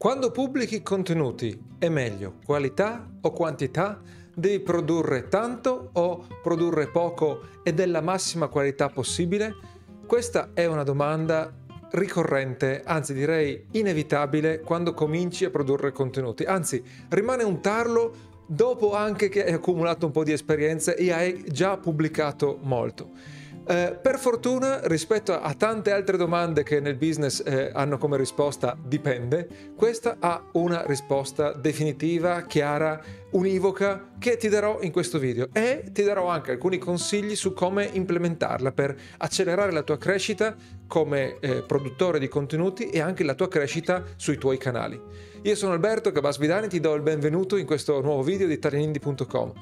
Quando pubblichi contenuti è meglio qualità o quantità? Devi produrre tanto o produrre poco e della massima qualità possibile? Questa è una domanda ricorrente, anzi direi inevitabile quando cominci a produrre contenuti. Anzi, rimane un tarlo dopo anche che hai accumulato un po' di esperienze e hai già pubblicato molto. Eh, per fortuna, rispetto a tante altre domande che nel business eh, hanno come risposta dipende, questa ha una risposta definitiva, chiara, univoca che ti darò in questo video. E ti darò anche alcuni consigli su come implementarla per accelerare la tua crescita come eh, produttore di contenuti e anche la tua crescita sui tuoi canali. Io sono Alberto Cabasvidani, ti do il benvenuto in questo nuovo video di italianindie.com.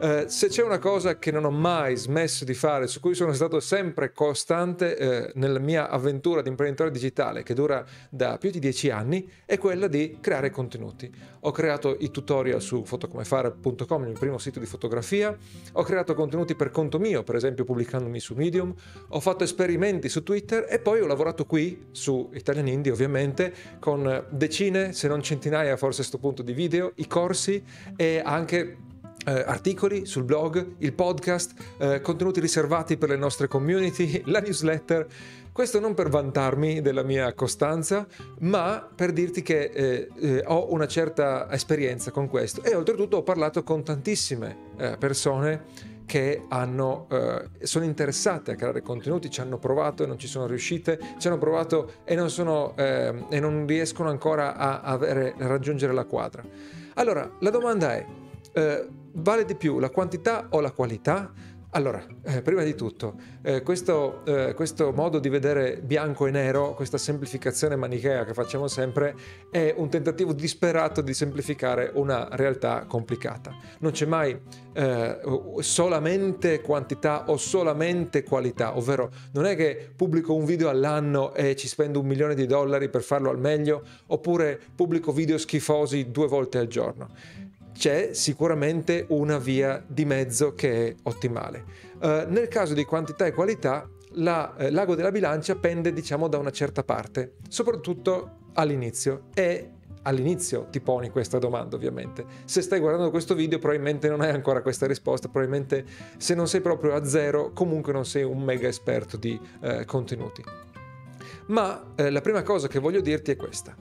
Eh, se c'è una cosa che non ho mai smesso di fare, su cui sono stato sempre costante eh, nella mia avventura di imprenditore digitale, che dura da più di dieci anni, è quella di creare contenuti. Ho creato i tutorial su fotocomefare.com, il mio primo sito di fotografia, ho creato contenuti per conto mio, per esempio pubblicandomi su Medium, ho fatto esperimenti su Twitter e poi ho lavorato qui su Italian Indie ovviamente con decine, se non centinaia forse a questo punto di video, i corsi e anche eh, articoli sul blog, il podcast, eh, contenuti riservati per le nostre community, la newsletter. Questo non per vantarmi della mia costanza, ma per dirti che eh, eh ho una certa esperienza con questo e oltretutto ho parlato con tantissime eh, persone che hanno, eh, sono interessate a creare contenuti, ci hanno provato e non ci sono riuscite, ci hanno provato e non, sono, eh, e non riescono ancora a, avere, a, raggiungere la quadra. Allora, la domanda è, eh, vale di più la quantità o la qualità? Allora, eh, prima di tutto, eh, questo, eh, questo, modo di vedere bianco e nero, questa semplificazione manichea che facciamo sempre, è un tentativo disperato di semplificare una realtà complicata. Non c'è mai eh, solamente quantità o solamente qualità, ovvero non è che pubblico un video all'anno e ci spendo un milione di dollari per farlo al meglio, oppure pubblico video schifosi due volte al giorno c'è sicuramente una via di mezzo che è ottimale. Uh, nel caso di quantità e qualità, la, eh, l'ago della bilancia pende diciamo da una certa parte, soprattutto all'inizio e all'inizio ti poni questa domanda ovviamente. Se stai guardando questo video probabilmente non hai ancora questa risposta, probabilmente se non sei proprio a zero comunque non sei un mega esperto di eh, contenuti. Ma eh, la prima cosa che voglio dirti è questa.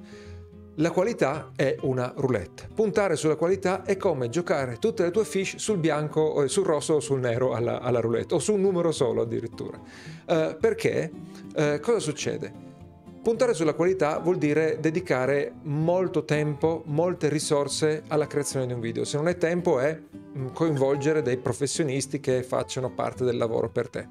La qualità è una roulette. Puntare sulla qualità è come giocare tutte le tue fish sul bianco, sul rosso o sul nero alla, alla roulette, o su un numero solo addirittura. Uh, perché? Uh, cosa succede? Puntare sulla qualità vuol dire dedicare molto tempo, molte risorse alla creazione di un video. Se non è tempo è mm, coinvolgere dei professionisti che facciano parte del lavoro per te.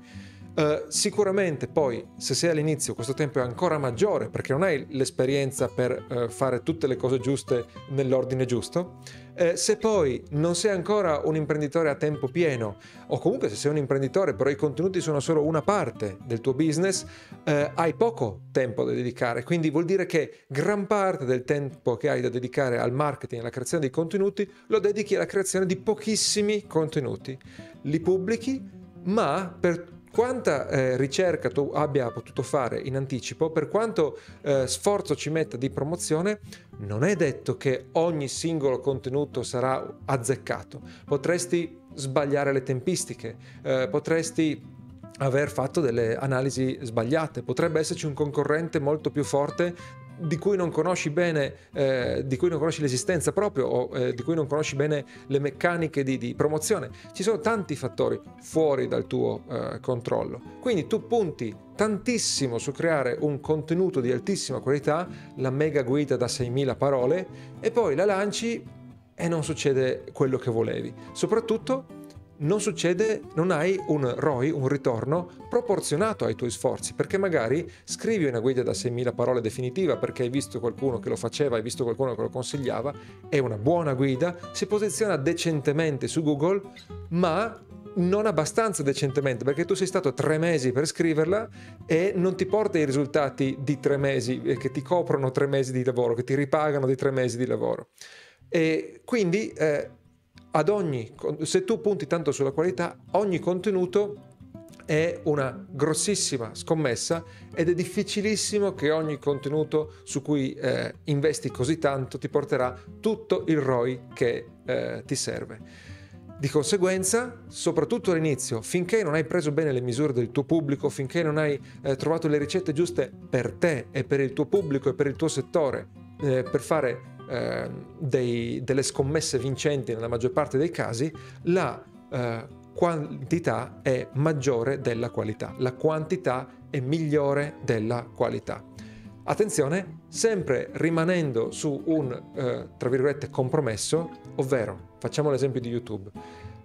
Uh, sicuramente poi se sei all'inizio questo tempo è ancora maggiore perché non hai l'esperienza per uh, fare tutte le cose giuste nell'ordine giusto. Uh, se poi non sei ancora un imprenditore a tempo pieno o comunque se sei un imprenditore però i contenuti sono solo una parte del tuo business, hai poco tempo da dedicare. Quindi vuol dire che gran parte del tempo che hai da dedicare al marketing e alla creazione di contenuti lo dedichi alla creazione di pochissimi contenuti. Li pubblichi ma per quanta eh, ricerca tu abbia potuto fare in anticipo, per quanto eh, sforzo ci metta di promozione, non è detto che ogni singolo contenuto sarà azzeccato. Potresti sbagliare le tempistiche, eh, potresti aver fatto delle analisi sbagliate, potrebbe esserci un concorrente molto più forte di cui non conosci bene, eh, di cui non conosci l'esistenza proprio o eh, di cui non conosci bene le meccaniche di, di, promozione. Ci sono tanti fattori fuori dal tuo eh, controllo. Quindi tu punti tantissimo su creare un contenuto di altissima qualità, la mega guida da 6.000 parole, e poi la lanci e non succede quello che volevi. Soprattutto non succede, non hai un ROI, un ritorno proporzionato ai tuoi sforzi, perché magari scrivi una guida da 6.000 parole definitiva perché hai visto qualcuno che lo faceva, hai visto qualcuno che lo consigliava, è una buona guida, si posiziona decentemente su Google, ma non abbastanza decentemente perché tu sei stato tre mesi per scriverla e non ti porta i risultati di tre mesi eh, che ti coprono tre mesi di lavoro, che ti ripagano di tre mesi di lavoro. E quindi eh, ad ogni, se tu punti tanto sulla qualità, ogni contenuto è una grossissima scommessa ed è difficilissimo che ogni contenuto su cui eh, investi così tanto ti porterà tutto il ROI che eh, ti serve. Di conseguenza, soprattutto all'inizio, finché non hai preso bene le misure del tuo pubblico, finché non hai eh, trovato le ricette giuste per te e per il tuo pubblico e per il tuo settore, eh, per fare eh, dei, delle scommesse vincenti nella maggior parte dei casi, la eh, quantità è maggiore della qualità, la quantità è migliore della qualità. Attenzione, sempre rimanendo su un, eh, tra virgolette, compromesso, ovvero, facciamo l'esempio di YouTube,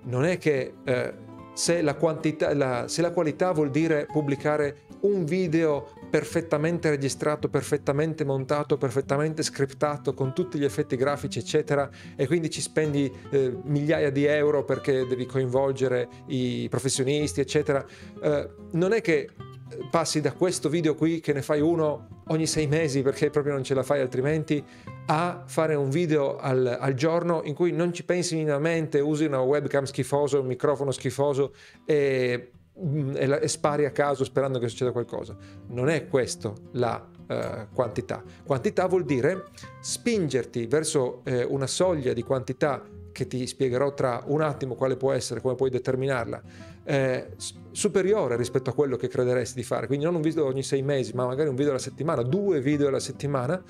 non è che eh, se, la quantità, la, se la qualità vuol dire pubblicare un video perfettamente registrato, perfettamente montato, perfettamente scriptato, con tutti gli effetti grafici, eccetera, e quindi ci spendi eh, migliaia di euro perché devi coinvolgere i professionisti, eccetera. Eh, non è che passi da questo video qui che ne fai uno ogni sei mesi perché proprio non ce la fai altrimenti a fare un video al, al giorno in cui non ci pensi minimamente, usi una webcam schifosa, un microfono schifoso e Mm, e, spari a caso sperando che succeda qualcosa. Non è questo la uh, quantità. Quantità vuol dire spingerti verso eh, una soglia di quantità che ti spiegherò tra un attimo quale può essere, come puoi determinarla, eh, superiore rispetto a quello che crederesti di fare. Quindi non un video ogni sei mesi, ma magari un video alla settimana, due video alla settimana,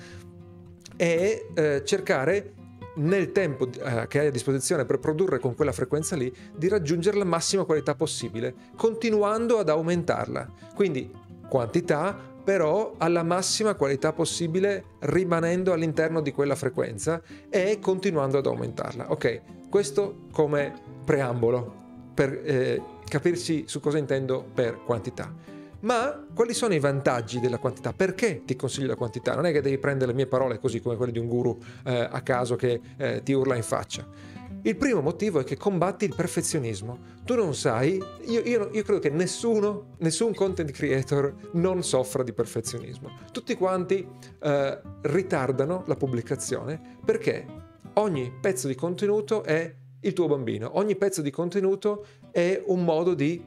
e eh, cercare nel tempo eh, che hai a disposizione per produrre con quella frequenza lì, di raggiungere la massima qualità possibile, continuando ad aumentarla. Quindi quantità, però alla massima qualità possibile, rimanendo all'interno di quella frequenza e continuando ad aumentarla. Ok, questo come preambolo per eh, capirci su cosa intendo per quantità. Ma quali sono i vantaggi della quantità? Perché ti consiglio la quantità? Non è che devi prendere le mie parole così come quelle di un guru eh, a caso che eh, ti urla in faccia. Il primo motivo è che combatti il perfezionismo. Tu non sai, io, io, io, credo che nessuno, nessun content creator non soffra di perfezionismo. Tutti quanti eh, ritardano la pubblicazione perché ogni pezzo di contenuto è il tuo bambino, ogni pezzo di contenuto è un modo di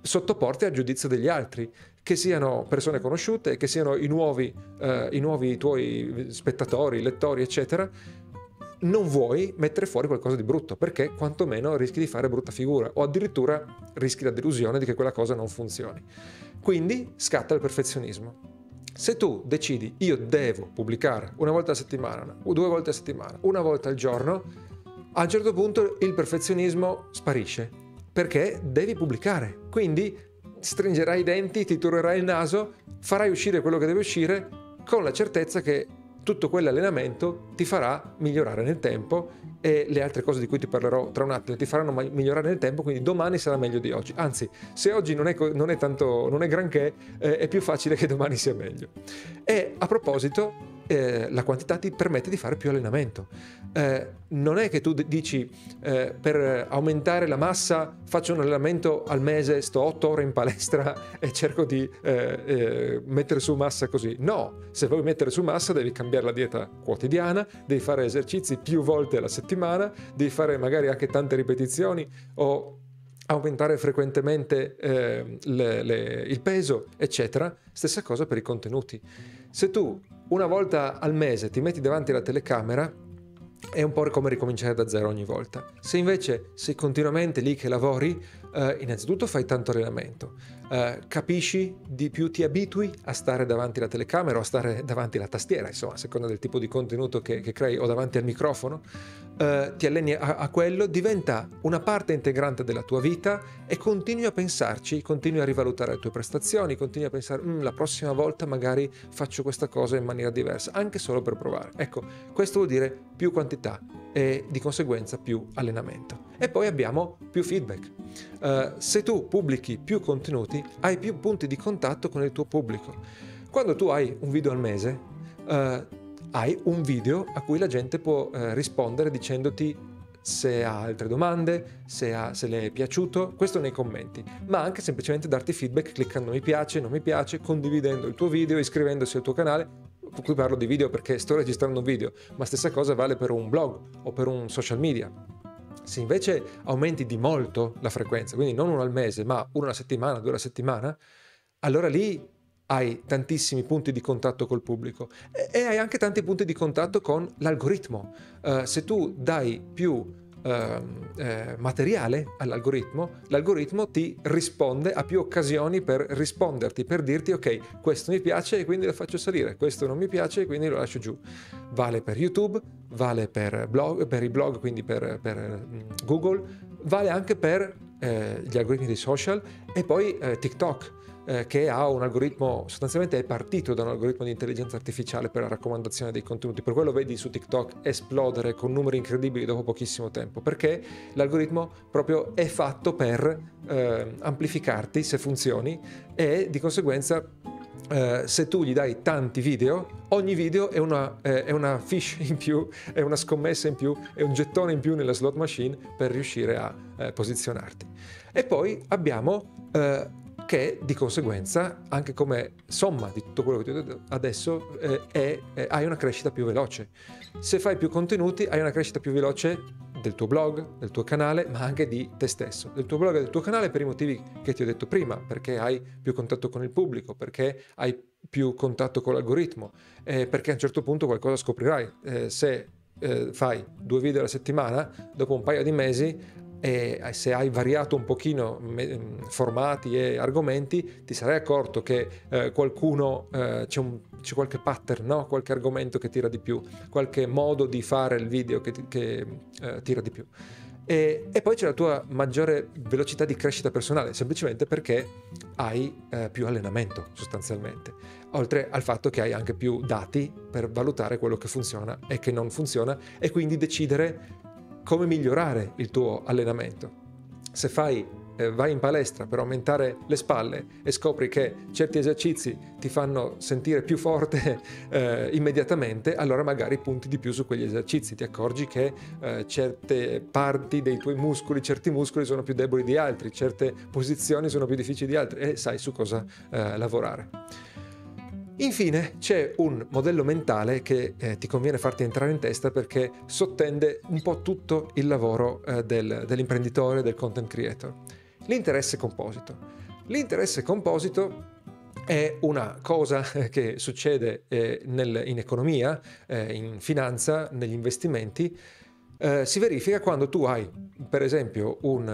sottoporti al giudizio degli altri, che siano persone conosciute, che siano i nuovi, eh, i nuovi tuoi spettatori, lettori, eccetera, non vuoi mettere fuori qualcosa di brutto perché quantomeno rischi di fare brutta figura o addirittura rischi la delusione di che quella cosa non funzioni. Quindi scatta il perfezionismo. Se tu decidi io devo pubblicare una volta a settimana, o due volte a settimana, una volta al giorno, a un certo punto il perfezionismo sparisce perché devi pubblicare. Quindi stringerai i denti, ti turrerai il naso, farai uscire quello che deve uscire con la certezza che tutto quell'allenamento ti farà migliorare nel tempo e le altre cose di cui ti parlerò tra un attimo ti faranno migliorare nel tempo, quindi domani sarà meglio di oggi. Anzi, se oggi non è, non è tanto, non è granché, eh, è più facile che domani sia meglio. E a proposito, eh, la quantità ti permette di fare più allenamento. Eh, non è che tu dici eh, per aumentare la massa faccio un allenamento al mese, sto otto ore in palestra e cerco di eh, eh, mettere su massa così. No, se vuoi mettere su massa devi cambiare la dieta quotidiana, devi fare esercizi più volte alla settimana, devi fare magari anche tante ripetizioni o aumentare frequentemente eh, le, le, il peso, eccetera. Stessa cosa per i contenuti. Se tu una volta al mese ti metti davanti alla telecamera, è un po' come ricominciare da zero ogni volta. Se invece sei continuamente lì che lavori, eh, innanzitutto fai tanto allenamento, eh, capisci di più, ti abitui a stare davanti alla telecamera o a stare davanti alla tastiera, insomma, a seconda del tipo di contenuto che, che crei o davanti al microfono, eh, ti alleni a, a, quello, diventa una parte integrante della tua vita e continui a pensarci, continui a rivalutare le tue prestazioni, continui a pensare mm, la prossima volta magari faccio questa cosa in maniera diversa, anche solo per provare. Ecco, questo vuol dire più quantità e di conseguenza più allenamento. E poi abbiamo più feedback. Uh, se tu pubblichi più contenuti, hai più punti di contatto con il tuo pubblico. Quando tu hai un video al mese, uh, hai un video a cui la gente può uh, rispondere dicendoti se ha altre domande, se, ha, se, le è piaciuto, questo nei commenti, ma anche semplicemente darti feedback cliccando mi piace, non mi piace, condividendo il tuo video, iscrivendosi al tuo canale, qui parlo di video perché sto registrando un video, ma stessa cosa vale per un blog o per un social media. Se invece aumenti di molto la frequenza, quindi non uno al mese, ma uno alla settimana, due alla settimana, allora lì hai tantissimi punti di contatto col pubblico e, hai anche tanti punti di contatto con l'algoritmo. Uh, se tu dai più Uh, eh, materiale all'algoritmo, l'algoritmo ti risponde a più occasioni per risponderti, per dirti ok, questo mi piace e quindi lo faccio salire, questo non mi piace e quindi lo lascio giù. Vale per YouTube, vale per, blog, per i blog, quindi per, per mm, Google, vale anche per eh, gli algoritmi dei social e poi eh, TikTok eh, che ha un algoritmo, sostanzialmente è partito da un algoritmo di intelligenza artificiale per la raccomandazione dei contenuti, per quello vedi su TikTok esplodere con numeri incredibili dopo pochissimo tempo, perché l'algoritmo proprio è fatto per eh, amplificarti se funzioni e di conseguenza Uh, se tu gli dai tanti video, ogni video è una, eh, è una, fish in più, è una scommessa in più, è un gettone in più nella slot machine per riuscire a eh, posizionarti. E poi abbiamo uh, che di conseguenza, anche come somma di tutto quello che ti ho detto adesso, eh, è, eh, hai una crescita più veloce. Se fai più contenuti, hai una crescita più veloce del tuo blog, del tuo canale, ma anche di te stesso. Del tuo blog e del tuo canale per i motivi che ti ho detto prima, perché hai più contatto con il pubblico, perché hai più contatto con l'algoritmo, eh, perché a un certo punto qualcosa scoprirai. Eh, se eh, fai due video alla settimana, dopo un paio di mesi e se hai variato un pochino mm, formati e argomenti ti sarai accorto che eh, qualcuno eh, c'è, un, c'è, qualche pattern, no? qualche argomento che tira di più, qualche modo di fare il video che, che eh, tira di più. E, e, poi c'è la tua maggiore velocità di crescita personale, semplicemente perché hai eh, più allenamento sostanzialmente, oltre al fatto che hai anche più dati per valutare quello che funziona e che non funziona e quindi decidere come migliorare il tuo allenamento. Se fai, eh, vai in palestra per aumentare le spalle e scopri che certi esercizi ti fanno sentire più forte eh, immediatamente, allora magari punti di più su quegli esercizi, ti accorgi che eh, certe parti dei tuoi muscoli, certi muscoli sono più deboli di altri, certe posizioni sono più difficili di altre e sai su cosa eh, lavorare. Infine c'è un modello mentale che eh, ti conviene farti entrare in testa perché sottende un po' tutto il lavoro eh, del, dell'imprenditore, del content creator. L'interesse composito. L'interesse composito è una cosa che succede eh, nel, in economia, eh, in finanza, negli investimenti, eh, si verifica quando tu hai, per esempio, un,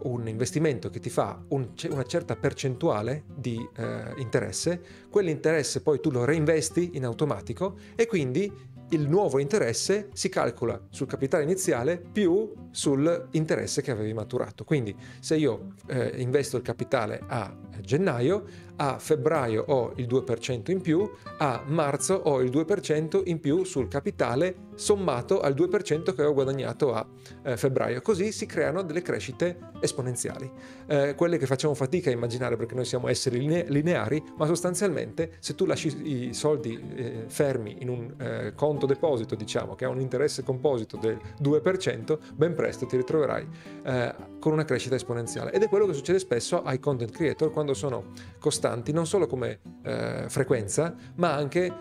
uh, un investimento che ti fa un, una certa percentuale di uh, interesse, quell'interesse poi tu lo reinvesti in automatico e quindi il nuovo interesse si calcola sul capitale iniziale più sull'interesse che avevi maturato. Quindi se io eh, investo il capitale a gennaio, a febbraio ho il 2% in più, a marzo ho il 2% in più sul capitale sommato al 2% che ho guadagnato a eh, febbraio. Così si creano delle crescite esponenziali, eh, quelle che facciamo fatica a immaginare perché noi siamo esseri linea- lineari, ma sostanzialmente se tu lasci i soldi eh, fermi in un eh, conto deposito, diciamo, che ha un interesse composito del 2%, ben presto ti ritroverai eh, con una crescita esponenziale. Ed è quello che succede spesso ai content creator quando sono costanti, non solo come eh, frequenza, ma anche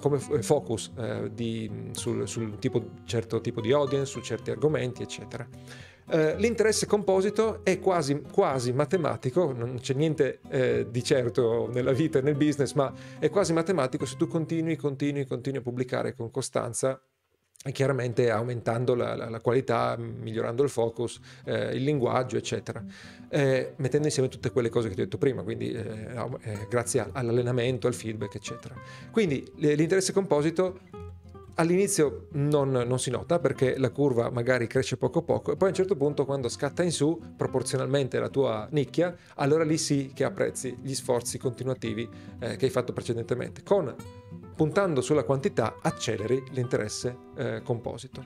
come focus di, sul, sul tipo, certo tipo di audience, su certi argomenti, eccetera. Uh, l'interesse composito è quasi, quasi, matematico, non c'è niente eh, di certo nella vita e nel business, ma è quasi matematico se tu continui, continui, continui a pubblicare con costanza e chiaramente aumentando la, la, la, qualità, migliorando il focus, eh, il linguaggio, eccetera, eh, mettendo insieme tutte quelle cose che ti ho detto prima, quindi eh, eh grazie all'allenamento, al feedback, eccetera. Quindi l'interesse composito all'inizio non, non, si nota perché la curva magari cresce poco poco e poi a un certo punto quando scatta in su proporzionalmente alla tua nicchia, allora lì sì che apprezzi gli sforzi continuativi eh, che hai fatto precedentemente. Con, puntando sulla quantità acceleri l'interesse eh, composito.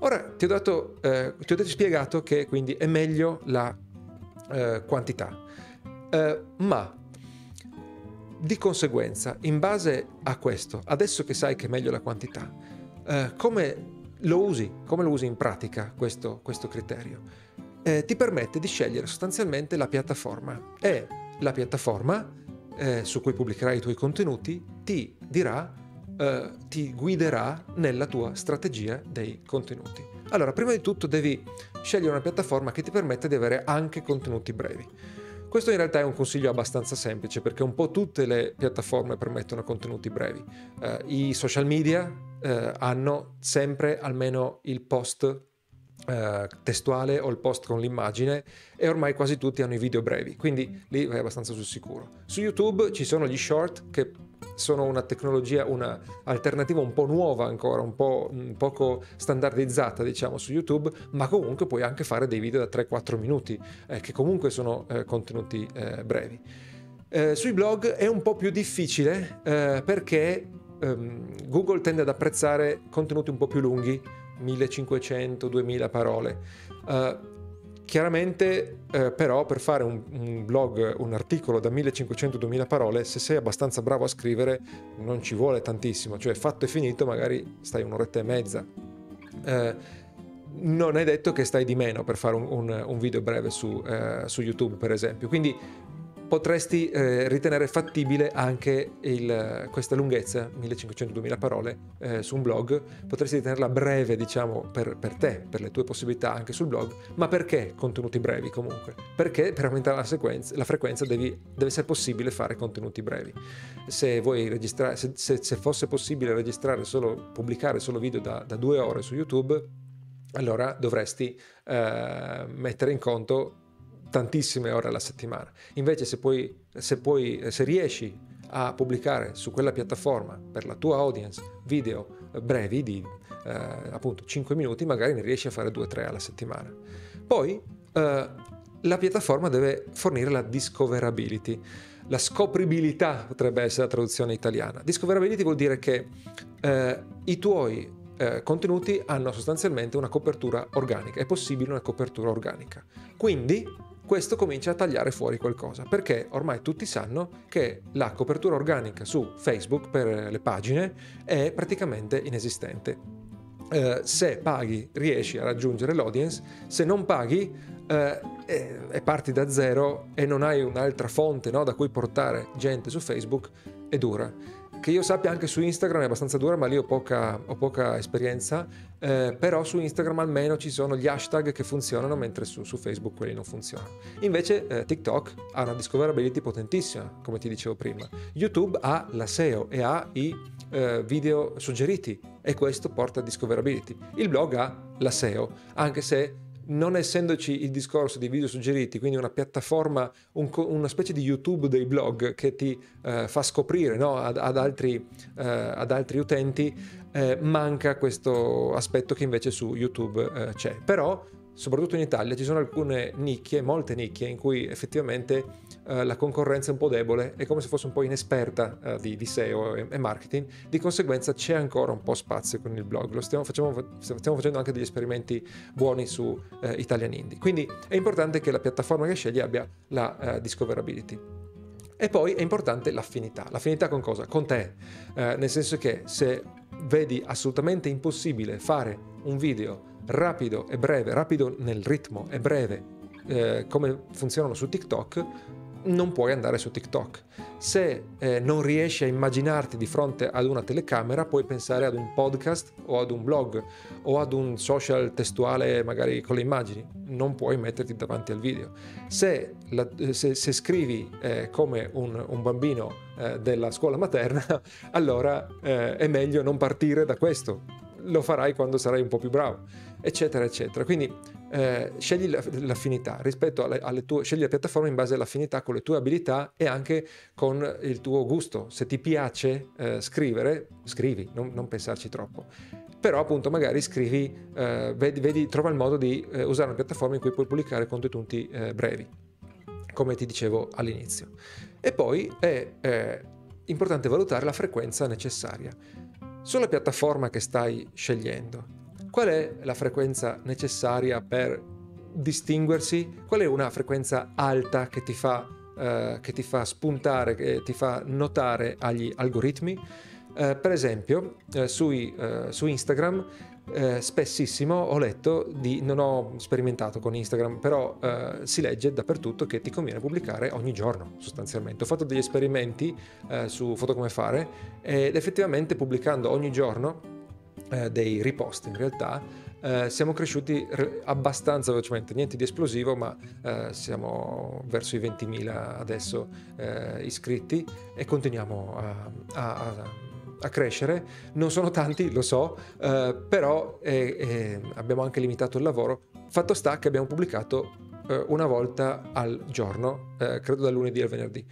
Ora ti ho, dato, eh, ti ho detto, spiegato che quindi è meglio la eh, quantità, eh, ma di conseguenza, in base a questo, adesso che sai che è meglio la quantità, eh, come lo usi, come lo usi in pratica questo, questo criterio? Eh, ti permette di scegliere sostanzialmente la piattaforma e la piattaforma eh, su cui pubblicherai i tuoi contenuti ti dirà, eh, ti guiderà nella tua strategia dei contenuti. Allora, prima di tutto devi scegliere una piattaforma che ti permetta di avere anche contenuti brevi. Questo in realtà è un consiglio abbastanza semplice perché un po' tutte le piattaforme permettono contenuti brevi. Uh, I social media uh, hanno sempre almeno il post Uh, testuale o il post con l'immagine e ormai quasi tutti hanno i video brevi, quindi lì vai abbastanza sul sicuro. Su YouTube ci sono gli short che sono una tecnologia, una alternativa un po' nuova ancora, un po' un poco standardizzata diciamo su YouTube, ma comunque puoi anche fare dei video da 3-4 minuti eh, che comunque sono eh, contenuti eh, brevi. Eh, sui blog è un po' più difficile eh, perché ehm, Google tende ad apprezzare contenuti un po' più lunghi, 1500-2000 parole. Chiaramente eh, però per fare un, un, blog, un articolo da 1500-2000 parole, se sei abbastanza bravo a scrivere non ci vuole tantissimo, cioè fatto e finito magari stai un'oretta e mezza. Eh, non è detto che stai di meno per fare un, un, un video breve su, eh, su, YouTube per esempio, quindi potresti eh, ritenere fattibile anche il, questa lunghezza, 1500-2000 parole, eh, su un blog, potresti ritenerla breve, diciamo, per, per, te, per le tue possibilità anche sul blog, ma perché contenuti brevi comunque? Perché per aumentare la, sequenza, la frequenza devi, deve essere possibile fare contenuti brevi. Se, se, se, se fosse possibile registrare solo, pubblicare solo video da, da due ore su YouTube, allora dovresti eh, mettere in conto tantissime ore alla settimana. Invece se, puoi, se, puoi, se riesci a pubblicare su quella piattaforma per la tua audience video brevi di eh, appunto 5 minuti, magari ne riesci a fare 2-3 alla settimana. Poi eh, la piattaforma deve fornire la discoverability. La scopribilità potrebbe essere la traduzione italiana. Discoverability vuol dire che eh, i tuoi eh, contenuti hanno sostanzialmente una copertura organica, è possibile una copertura organica. Quindi questo comincia a tagliare fuori qualcosa, perché ormai tutti sanno che la copertura organica su Facebook per le pagine è praticamente inesistente. Uh, se paghi riesci a raggiungere l'audience, se non paghi uh, e, e, parti da zero e non hai un'altra fonte no, da cui portare gente su Facebook, è dura che io sappia anche su Instagram è abbastanza dura, ma lì ho poca, ho poca esperienza, eh, però su Instagram almeno ci sono gli hashtag che funzionano, mentre su, su Facebook quelli non funzionano. Invece eh, TikTok ha una discoverability potentissima, come ti dicevo prima. YouTube ha la SEO e ha i eh, video suggeriti e questo porta a discoverability. Il blog ha la SEO, anche se non essendoci il discorso di video suggeriti, quindi una piattaforma, un, una specie di YouTube dei blog che ti eh, fa scoprire no, ad, ad, altri, eh, ad, altri, utenti, eh, manca questo aspetto che invece su YouTube eh, c'è. Però soprattutto in Italia ci sono alcune nicchie, molte nicchie in cui effettivamente eh, la concorrenza è un po' debole, è come se fosse un po' inesperta eh, di, di, SEO e, e, marketing, di conseguenza c'è ancora un po' spazio con il blog, Lo stiamo, facciamo, stiamo facendo anche degli esperimenti buoni su eh, Italian Indie, quindi è importante che la piattaforma che scegli abbia la uh, discoverability. E poi è importante l'affinità. L'affinità con cosa? Con te. Eh, nel senso che se vedi assolutamente impossibile fare un video rapido e breve, rapido nel ritmo e breve, eh, come funzionano su TikTok, non puoi andare su TikTok. Se eh, non riesci a immaginarti di fronte ad una telecamera, puoi pensare ad un podcast o ad un blog o ad un social testuale magari con le immagini. Non puoi metterti davanti al video. Se, la, se, se scrivi eh, come un, un bambino eh, della scuola materna, allora eh, è meglio non partire da questo. Lo farai quando sarai un po' più bravo eccetera, eccetera. Quindi eh, scegli l'affinità rispetto alle, alle, tue, scegli la piattaforma in base all'affinità con le tue abilità e anche con il tuo gusto. Se ti piace eh, scrivere, scrivi, non, non, pensarci troppo. Però appunto magari scrivi, eh, vedi, vedi, trova il modo di eh, usare una piattaforma in cui puoi pubblicare contenuti eh, brevi, come ti dicevo all'inizio. E poi è eh, importante valutare la frequenza necessaria. Sulla piattaforma che stai scegliendo, Qual è la frequenza necessaria per distinguersi? Qual è una frequenza alta che ti fa, eh, che ti fa spuntare, che ti fa notare agli algoritmi? Eh, per esempio, eh, sui, eh, su Instagram eh, spessissimo ho letto di, non ho sperimentato con Instagram, però eh, si legge dappertutto che ti conviene pubblicare ogni giorno sostanzialmente. Ho fatto degli esperimenti su Foto come fare ed effettivamente pubblicando ogni giorno eh, dei riposti in realtà, eh, siamo cresciuti abbastanza velocemente, niente di esplosivo, ma eh, siamo verso i 20.000 adesso eh, iscritti e continuiamo a, a, a, crescere. Non sono tanti, lo so, eh, però abbiamo anche limitato il lavoro. Fatto sta che abbiamo pubblicato eh, una volta al giorno, credo dal lunedì al venerdì.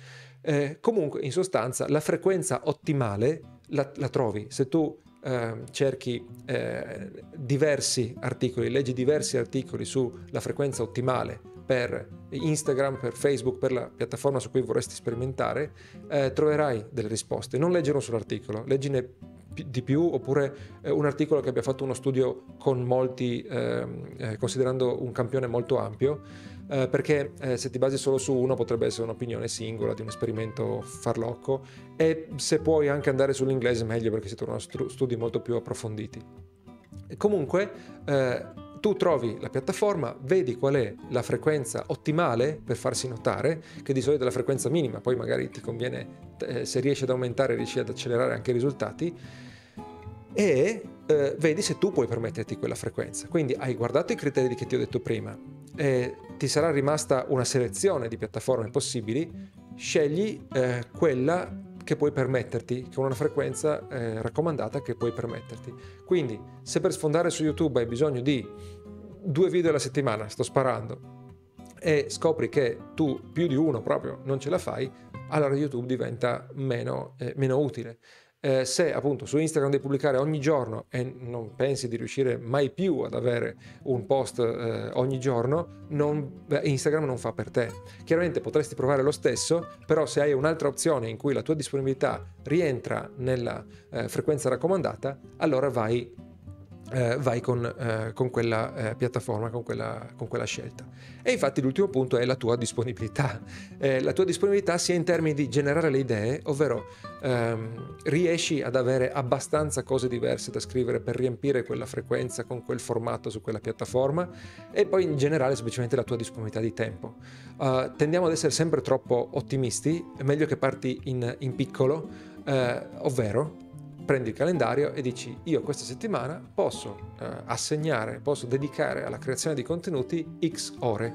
comunque, in sostanza, la frequenza ottimale la, la trovi se tu eh, cerchi eh, diversi articoli, leggi diversi articoli sulla frequenza ottimale per Instagram, per Facebook, per la piattaforma su cui vorresti sperimentare, eh, troverai delle risposte. Non leggere un solo articolo, leggine di più oppure eh, un articolo che abbia fatto uno studio con molti, ehm, eh, considerando un campione molto ampio, eh, perché eh, se ti basi solo su uno potrebbe essere un'opinione singola di un esperimento farlocco e se puoi anche andare sull'inglese meglio perché si trovano studi molto più approfonditi. E comunque eh, tu trovi la piattaforma, vedi qual è la frequenza ottimale per farsi notare, che di solito è la frequenza minima, poi magari ti conviene, eh, se riesci ad aumentare, riesci ad accelerare anche i risultati, e eh, vedi se tu puoi permetterti quella frequenza. Quindi hai guardato i criteri che ti ho detto prima, eh, ti sarà rimasta una selezione di piattaforme possibili, scegli eh, quella che puoi permetterti, è una frequenza eh, raccomandata che puoi permetterti. Quindi, se per sfondare su YouTube hai bisogno di due video alla settimana, sto sparando, e scopri che tu più di uno proprio non ce la fai, allora YouTube diventa meno, eh, meno utile eh, se appunto su Instagram devi pubblicare ogni giorno e non pensi di riuscire mai più ad avere un post eh, ogni giorno, non, Instagram non fa per te. Chiaramente potresti provare lo stesso, però se hai un'altra opzione in cui la tua disponibilità rientra nella eh, frequenza raccomandata, allora vai eh, vai con, eh, con quella eh, piattaforma, con quella, con quella, scelta. E infatti l'ultimo punto è la tua disponibilità. Eh, la tua disponibilità sia in termini di generare le idee, ovvero ehm, riesci ad avere abbastanza cose diverse da scrivere per riempire quella frequenza con quel formato su quella piattaforma e poi in generale semplicemente la tua disponibilità di tempo. Uh, tendiamo ad essere sempre troppo ottimisti, è meglio che parti in, in piccolo, eh, ovvero prendi il calendario e dici io questa settimana posso eh, assegnare, posso dedicare alla creazione di contenuti X ore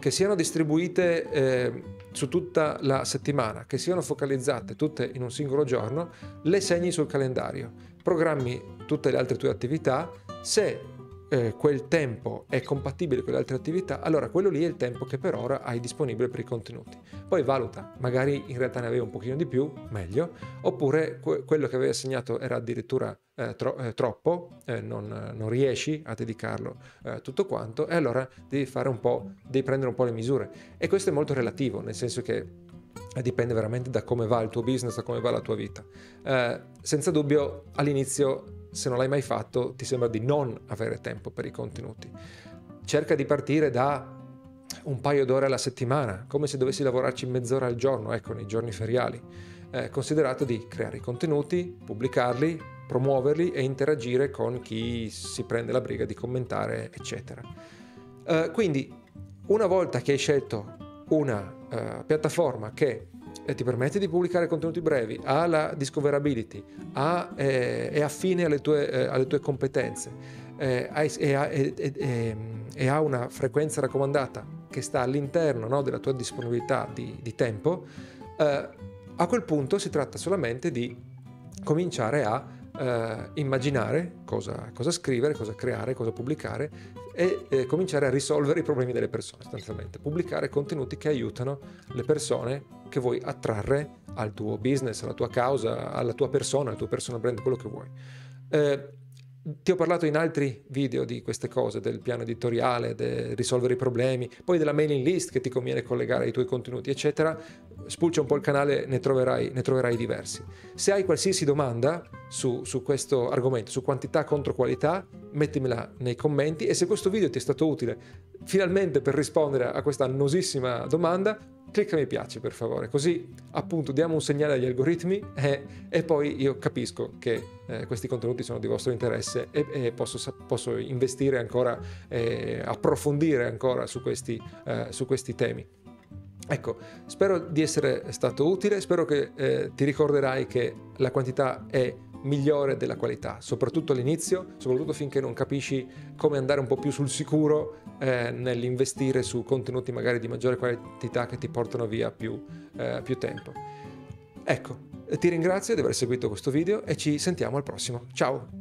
che siano distribuite eh, su tutta la settimana, che siano focalizzate tutte in un singolo giorno, le segni sul calendario, programmi tutte le altre tue attività, se eh, quel tempo è compatibile con le altre attività, allora quello lì è il tempo che per ora hai disponibile per i contenuti. Poi valuta, magari in realtà ne avevi un pochino di più, meglio, oppure que- quello che avevi assegnato era addirittura eh, tro- eh, troppo, eh, non, non, riesci a dedicarlo eh, tutto quanto, e allora devi fare un po', devi prendere un po' le misure. E questo è molto relativo, nel senso che dipende veramente da come va il tuo business, da come va la tua vita. Eh, senza dubbio all'inizio se non l'hai mai fatto, ti sembra di non avere tempo per i contenuti. Cerca di partire da un paio d'ore alla settimana, come se dovessi lavorarci mezz'ora al giorno, ecco, nei giorni feriali. Eh, considerato di creare i contenuti, pubblicarli, promuoverli e interagire con chi si prende la briga di commentare, eccetera. Eh, quindi, una volta che hai scelto una uh, piattaforma che ti permette di pubblicare contenuti brevi, ha la discoverability, ha, eh, è affine alle tue, eh, alle tue competenze eh, e, ha, una frequenza raccomandata che sta all'interno no, della tua disponibilità di, di tempo, eh, a quel punto si tratta solamente di cominciare a eh, immaginare cosa, cosa, scrivere, cosa creare, cosa pubblicare e eh, cominciare a risolvere i problemi delle persone sostanzialmente, pubblicare contenuti che aiutano le persone che vuoi attrarre al tuo business, alla tua causa, alla tua persona, al tuo personal brand, quello che vuoi. Eh, ti ho parlato in altri video di queste cose, del piano editoriale, di risolvere i problemi, poi della mailing list che ti conviene collegare ai tuoi contenuti, eccetera. Spulcia un po' il canale, ne troverai, ne troverai diversi. Se hai qualsiasi domanda su, su questo argomento, su quantità contro qualità, mettimela nei commenti e se questo video ti è stato utile finalmente per rispondere a questa annosissima domanda, clicca mi piace per favore, così appunto diamo un segnale agli algoritmi e, e poi io capisco che eh, questi contenuti sono di vostro interesse e, e posso, posso, investire ancora, eh, approfondire ancora su questi, eh, su questi temi. Ecco, spero di essere stato utile, spero che eh, ti ricorderai che la quantità è migliore della qualità, soprattutto all'inizio, soprattutto finché non capisci come andare un po' più sul sicuro eh, nell'investire su contenuti magari di maggiore qualità che ti portano via più, eh, più tempo. Ecco, ti ringrazio di aver seguito questo video e ci sentiamo al prossimo. Ciao!